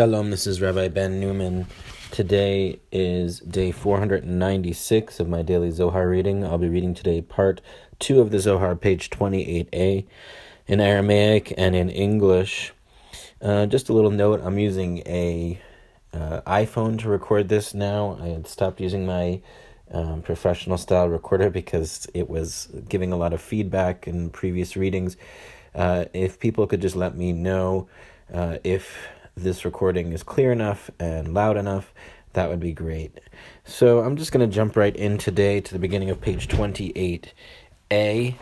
Shalom, this is Rabbi Ben Newman. Today is day 496 of my daily Zohar reading. I'll be reading today part 2 of the Zohar, page 28a, in Aramaic and in English. Uh, just a little note I'm using a uh, iPhone to record this now. I had stopped using my um, professional style recorder because it was giving a lot of feedback in previous readings. Uh, if people could just let me know uh, if this recording is clear enough and loud enough, that would be great. So I'm just going to jump right in today to the beginning of page 28a,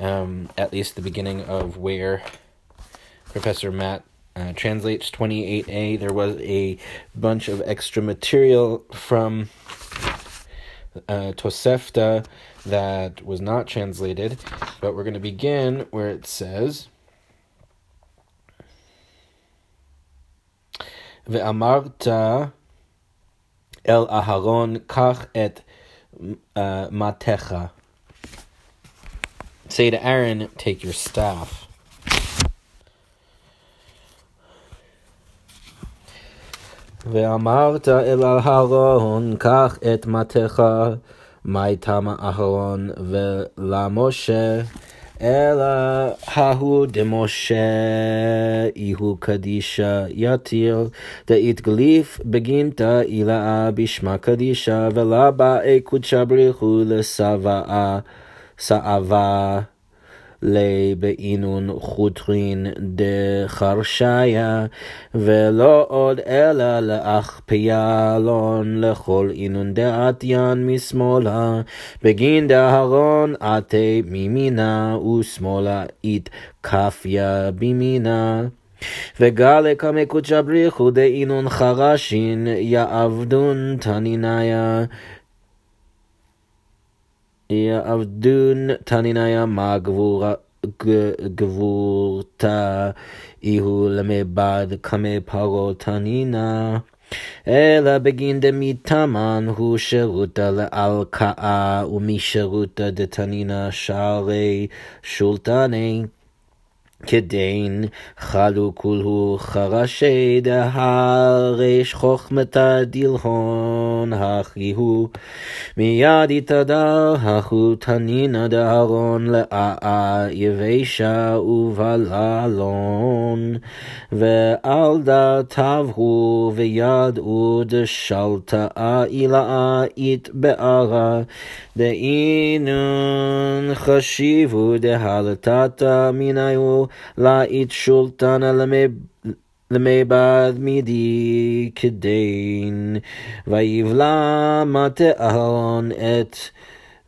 um, at least the beginning of where Professor Matt uh, translates 28a. There was a bunch of extra material from uh, Tosefta that was not translated, but we're going to begin where it says. ואמרת אל אהרון, קח את מתך. Say to Aaron, take your staff. ואמרת אל אהרון, קח את מתך, מה איתם אהרון ולמשה. אלא ההוא דמשה איהו קדישה יתיר דאית בגינתא אילאה בשמה קדישה ולא באי קודשה בריחו לסבאה סעבה לבאינון חוטרין דחרשיה, ולא עוד אלא לאחפיילון לכל אינון דעתיין משמאלה, בגין דהרון עתי מימינה, ושמאלה אית כפיה בימינה. וגלה קמי קודשא בריחו דאינון חרשין יעבדון תניניה יעבדון תניניה מה גבורתה איהו למבד קמי פרו תנינה. אלא בגין דמיתמן הוא שירותא לעלקאה ומשירותא דתנינא שערי שולטני. כדין חלו כולו חרשי דהרש חוכמתה דילהון הכיהו. מיד יתדר הכו תנינא דהרון לאה יבשה ובללון ועל דעתיו הוא וידעו דשלטאה אילאה יתבערה דאינון חשיבו דהלתתא מניו la'it shultana למבד מידי כדין, ויבלע מטה אהרון את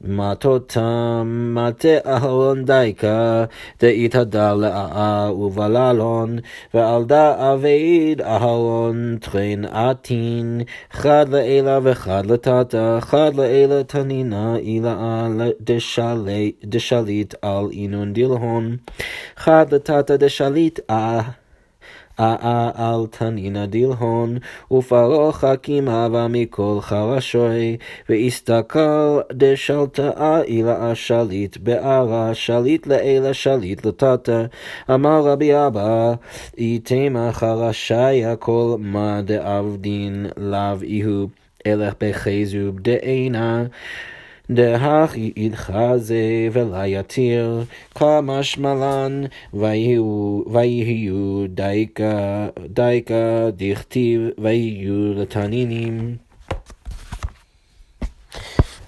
מטותם מטה אהרון דייקה, דאיתהדר לאה ובללון, ועל דה אביד אהרון טרין עתין, חד לאלה וחד לטאטה, חד לאלה תנינה אילאה דשליט על אינון דילהון, חד לטאטה דשליט אה אל תנינא דילהון, חכים הווה מכל חרשוי, ואסתכל דשלטאה אילה שליט בערה, שליט לאלה שליט לטאטה. אמר רבי אבא, איתמה חרשיה כל מה דעבדין לאו איהו, אלך בחזוב דאינה. דהך יתחזה ולה יתיר, כמשמע לן, ויהיו דייקה דכתיב, ויהיו לתנינים.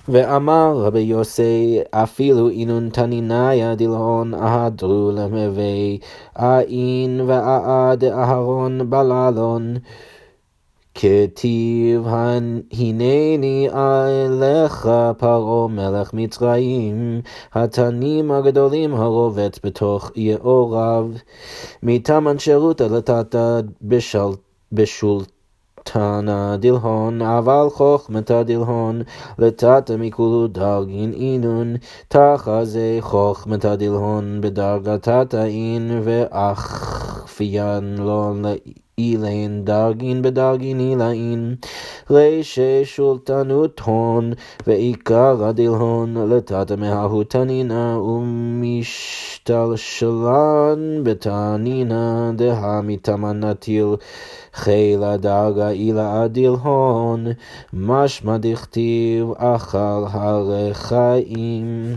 ואמר רבי יוסי, אפילו אינון תניניה דלהון אהדרו למבי, אין ואאה דאהרון בללון. כתיב הנני עליך פרעה מלך מצרים, התנים הגדולים הרובץ בתוך יאוריו, מטעמן שירות לטעת בשולט. תנא דלהון, אבל חוכמתא דלהון, לטאטא מכולו דרגין אינון, תחזה חוכמתא דלהון, בדרגתא אין, ואחיין לא לאי. אילן דרגין בדרגין אילאין לששולטנות הון ועיקר הדלהון לטאטה מההוא תנינא ומשתלשלן בתנינא דהמיתמן נטיל חילה דרגה אילה הדלהון משמע דכתיב אכל הרחיים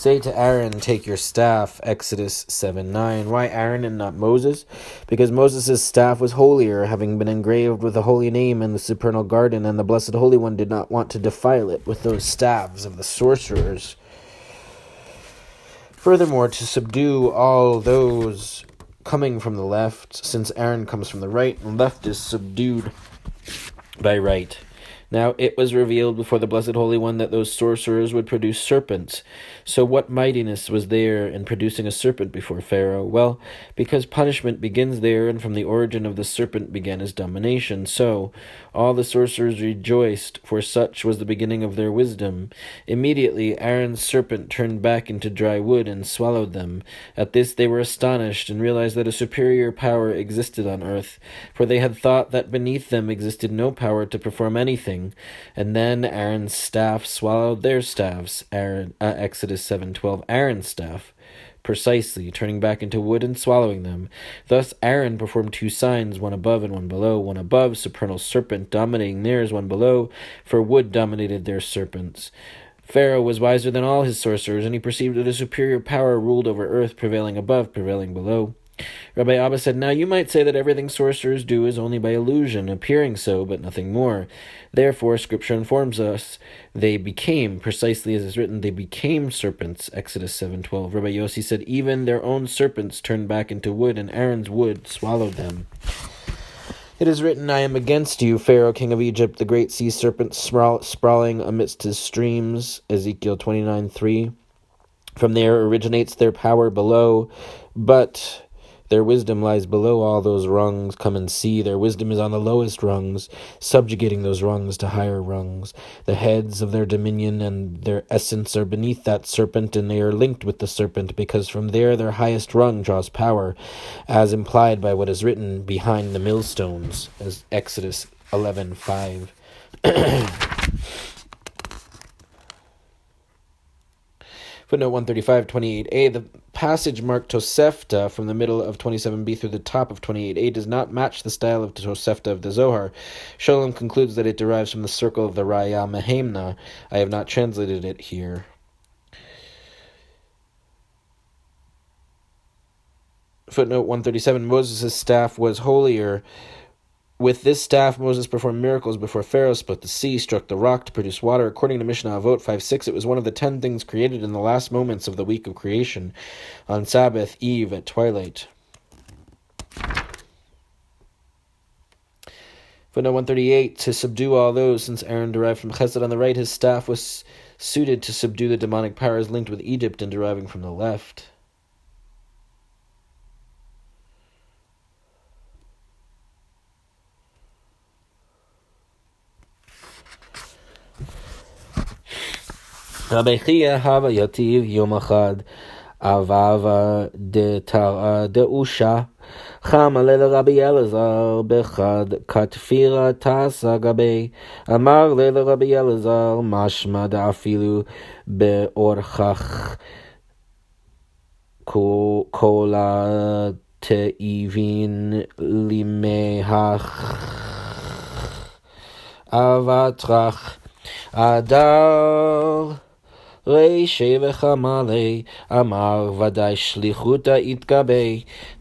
Say to Aaron, Take your staff, Exodus 7 9. Why Aaron and not Moses? Because Moses' staff was holier, having been engraved with the holy name in the supernal garden, and the Blessed Holy One did not want to defile it with those staves of the sorcerers. Furthermore, to subdue all those coming from the left, since Aaron comes from the right, and left is subdued by right. Now it was revealed before the Blessed Holy One that those sorcerers would produce serpents. So what mightiness was there in producing a serpent before Pharaoh? Well, because punishment begins there, and from the origin of the serpent began his domination. So all the sorcerers rejoiced, for such was the beginning of their wisdom. Immediately Aaron's serpent turned back into dry wood and swallowed them. At this they were astonished, and realized that a superior power existed on earth, for they had thought that beneath them existed no power to perform anything and then Aaron's staff swallowed their staffs. Aaron, uh, Exodus seven twelve. Aaron's staff, precisely, turning back into wood and swallowing them. Thus Aaron performed two signs, one above and one below. One above, supernal serpent dominating theirs, one below, for wood dominated their serpents. Pharaoh was wiser than all his sorcerers, and he perceived that a superior power ruled over earth, prevailing above, prevailing below. Rabbi Abba said, Now you might say that everything sorcerers do is only by illusion, appearing so, but nothing more. Therefore, Scripture informs us they became, precisely as is written, they became serpents, Exodus 7.12. Rabbi Yossi said, Even their own serpents turned back into wood, and Aaron's wood swallowed them. It is written, I am against you, Pharaoh, king of Egypt, the great sea serpent sprawling amidst his streams, Ezekiel 29 3. From there originates their power below, but their wisdom lies below all those rungs. Come and see. Their wisdom is on the lowest rungs, subjugating those rungs to higher rungs. The heads of their dominion and their essence are beneath that serpent, and they are linked with the serpent, because from there their highest rung draws power, as implied by what is written behind the millstones, as Exodus eleven five. Footnote 135, 28a. The passage marked Tosefta from the middle of 27b through the top of 28a does not match the style of Tosefta of the Zohar. Scholem concludes that it derives from the circle of the Raya Mehemna. I have not translated it here. Footnote 137 Moses' staff was holier with this staff, Moses performed miracles before Pharaoh, split the sea, struck the rock to produce water. According to Mishnah Avot 5 6, it was one of the ten things created in the last moments of the week of creation, on Sabbath, eve, at twilight. Footnote 138 To subdue all those, since Aaron derived from Chesed on the right, his staff was suited to subdue the demonic powers linked with Egypt and deriving from the left. רבי חייא הווה יתיב יום אחד אבבה דתרא דאושה חמא לרבי אלעזר בחד כתפירה טסה גבי אמר לרבי אלעזר משמע דאפילו באורחך כל התאבין לימך אבטרח אדר ראי שבח המלא, אמר ודאי שליחותא יתגבה,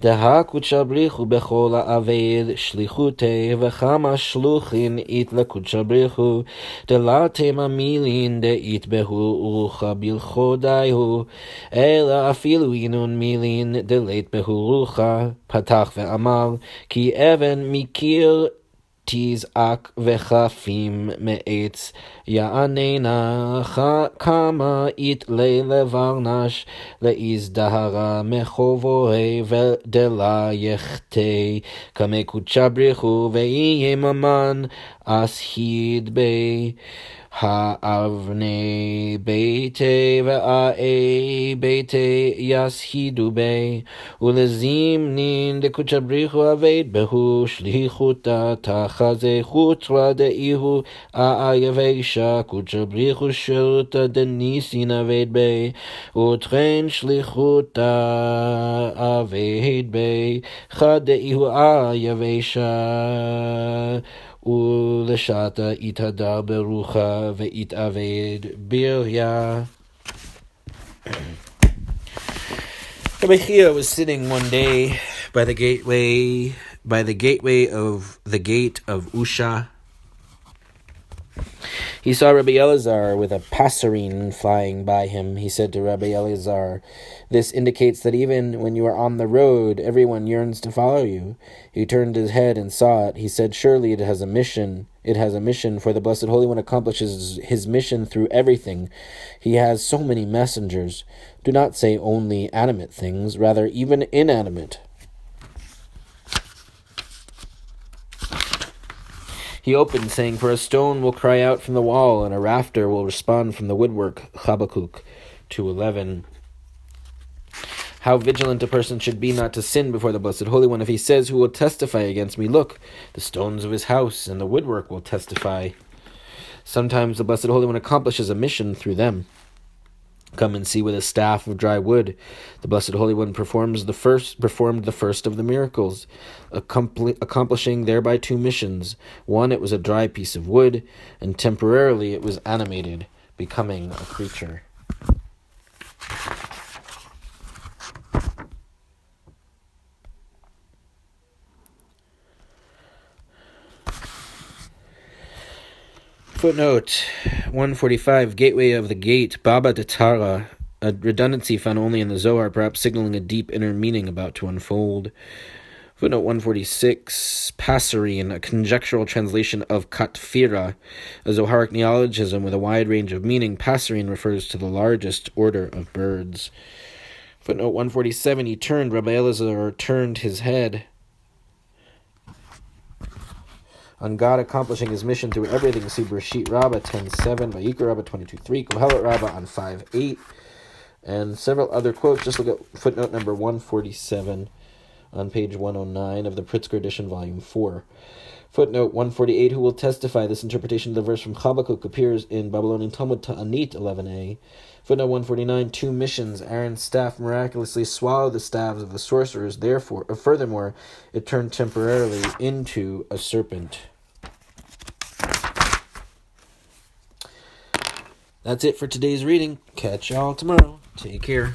דהא קודשא בריחו בכל האבד, שליחותא, וכמה שלוחין אית לקודשא בריחו, דלא תימא מילין דאית בהו רוחא בלכו דיהו, אלא אפילו ינון מילין דלית בהו רוחא, פתח ואמר, כי אבן מקיר תזעק וחפים מעץ יעננה כמה יתלה לברנש להזדהרה מחובוי ודלה יחטא כמקודשה בריחו ויהיה ממן אס היד בי האבני ביתי ואהי ביתי יסחידו בי, ולזימנין דקודשא בריחו אבית בהו, שליחותא תחזי חוטרא דאיהו, אייבשה קודשא בריחו שירותא דניסין אבית בי, וטחן שליחותא אבית בי, חדאיהו אייבשה ולשעתה Rabbi Hiyya was sitting one day by the gateway, by the gateway of the gate of Usha, he saw Rabbi Elazar with a passerine flying by him. He said to Rabbi Elazar, This indicates that even when you are on the road, everyone yearns to follow you. He turned his head and saw it. He said, Surely it has a mission. It has a mission, for the Blessed Holy One accomplishes his mission through everything. He has so many messengers. Do not say only animate things, rather, even inanimate. He opened, saying, For a stone will cry out from the wall, and a rafter will respond from the woodwork. Habakkuk 2.11 How vigilant a person should be not to sin before the Blessed Holy One. If he says, Who will testify against me? Look, the stones of his house and the woodwork will testify. Sometimes the Blessed Holy One accomplishes a mission through them. Come and see with a staff of dry wood. The Blessed Holy One performs the first performed the first of the miracles, accompli- accomplishing thereby two missions. One, it was a dry piece of wood, and temporarily it was animated, becoming a creature. Footnote 145 Gateway of the Gate, Baba de Tara, a redundancy found only in the Zohar, perhaps signaling a deep inner meaning about to unfold. Footnote 146 Passerine, a conjectural translation of Katfira, a Zoharic neologism with a wide range of meaning. Passerine refers to the largest order of birds. Footnote 147 He turned, Rabbi Elazar turned his head on God accomplishing his mission through everything. See Bereshit Rabbah 10.7, Vayikra Rabbah 22.3, Kohelet Rabbah on 5.8, and several other quotes. Just look at footnote number 147 on page 109 of the Pritzker edition, volume 4. Footnote 148, who will testify this interpretation of the verse from Habakkuk appears in Babylonian Talmud Ta'anit 11a. Footnote 149, two missions. Aaron's staff miraculously swallowed the staves of the sorcerers. Therefore, uh, furthermore, it turned temporarily into a serpent. That's it for today's reading. Catch y'all tomorrow. Take care.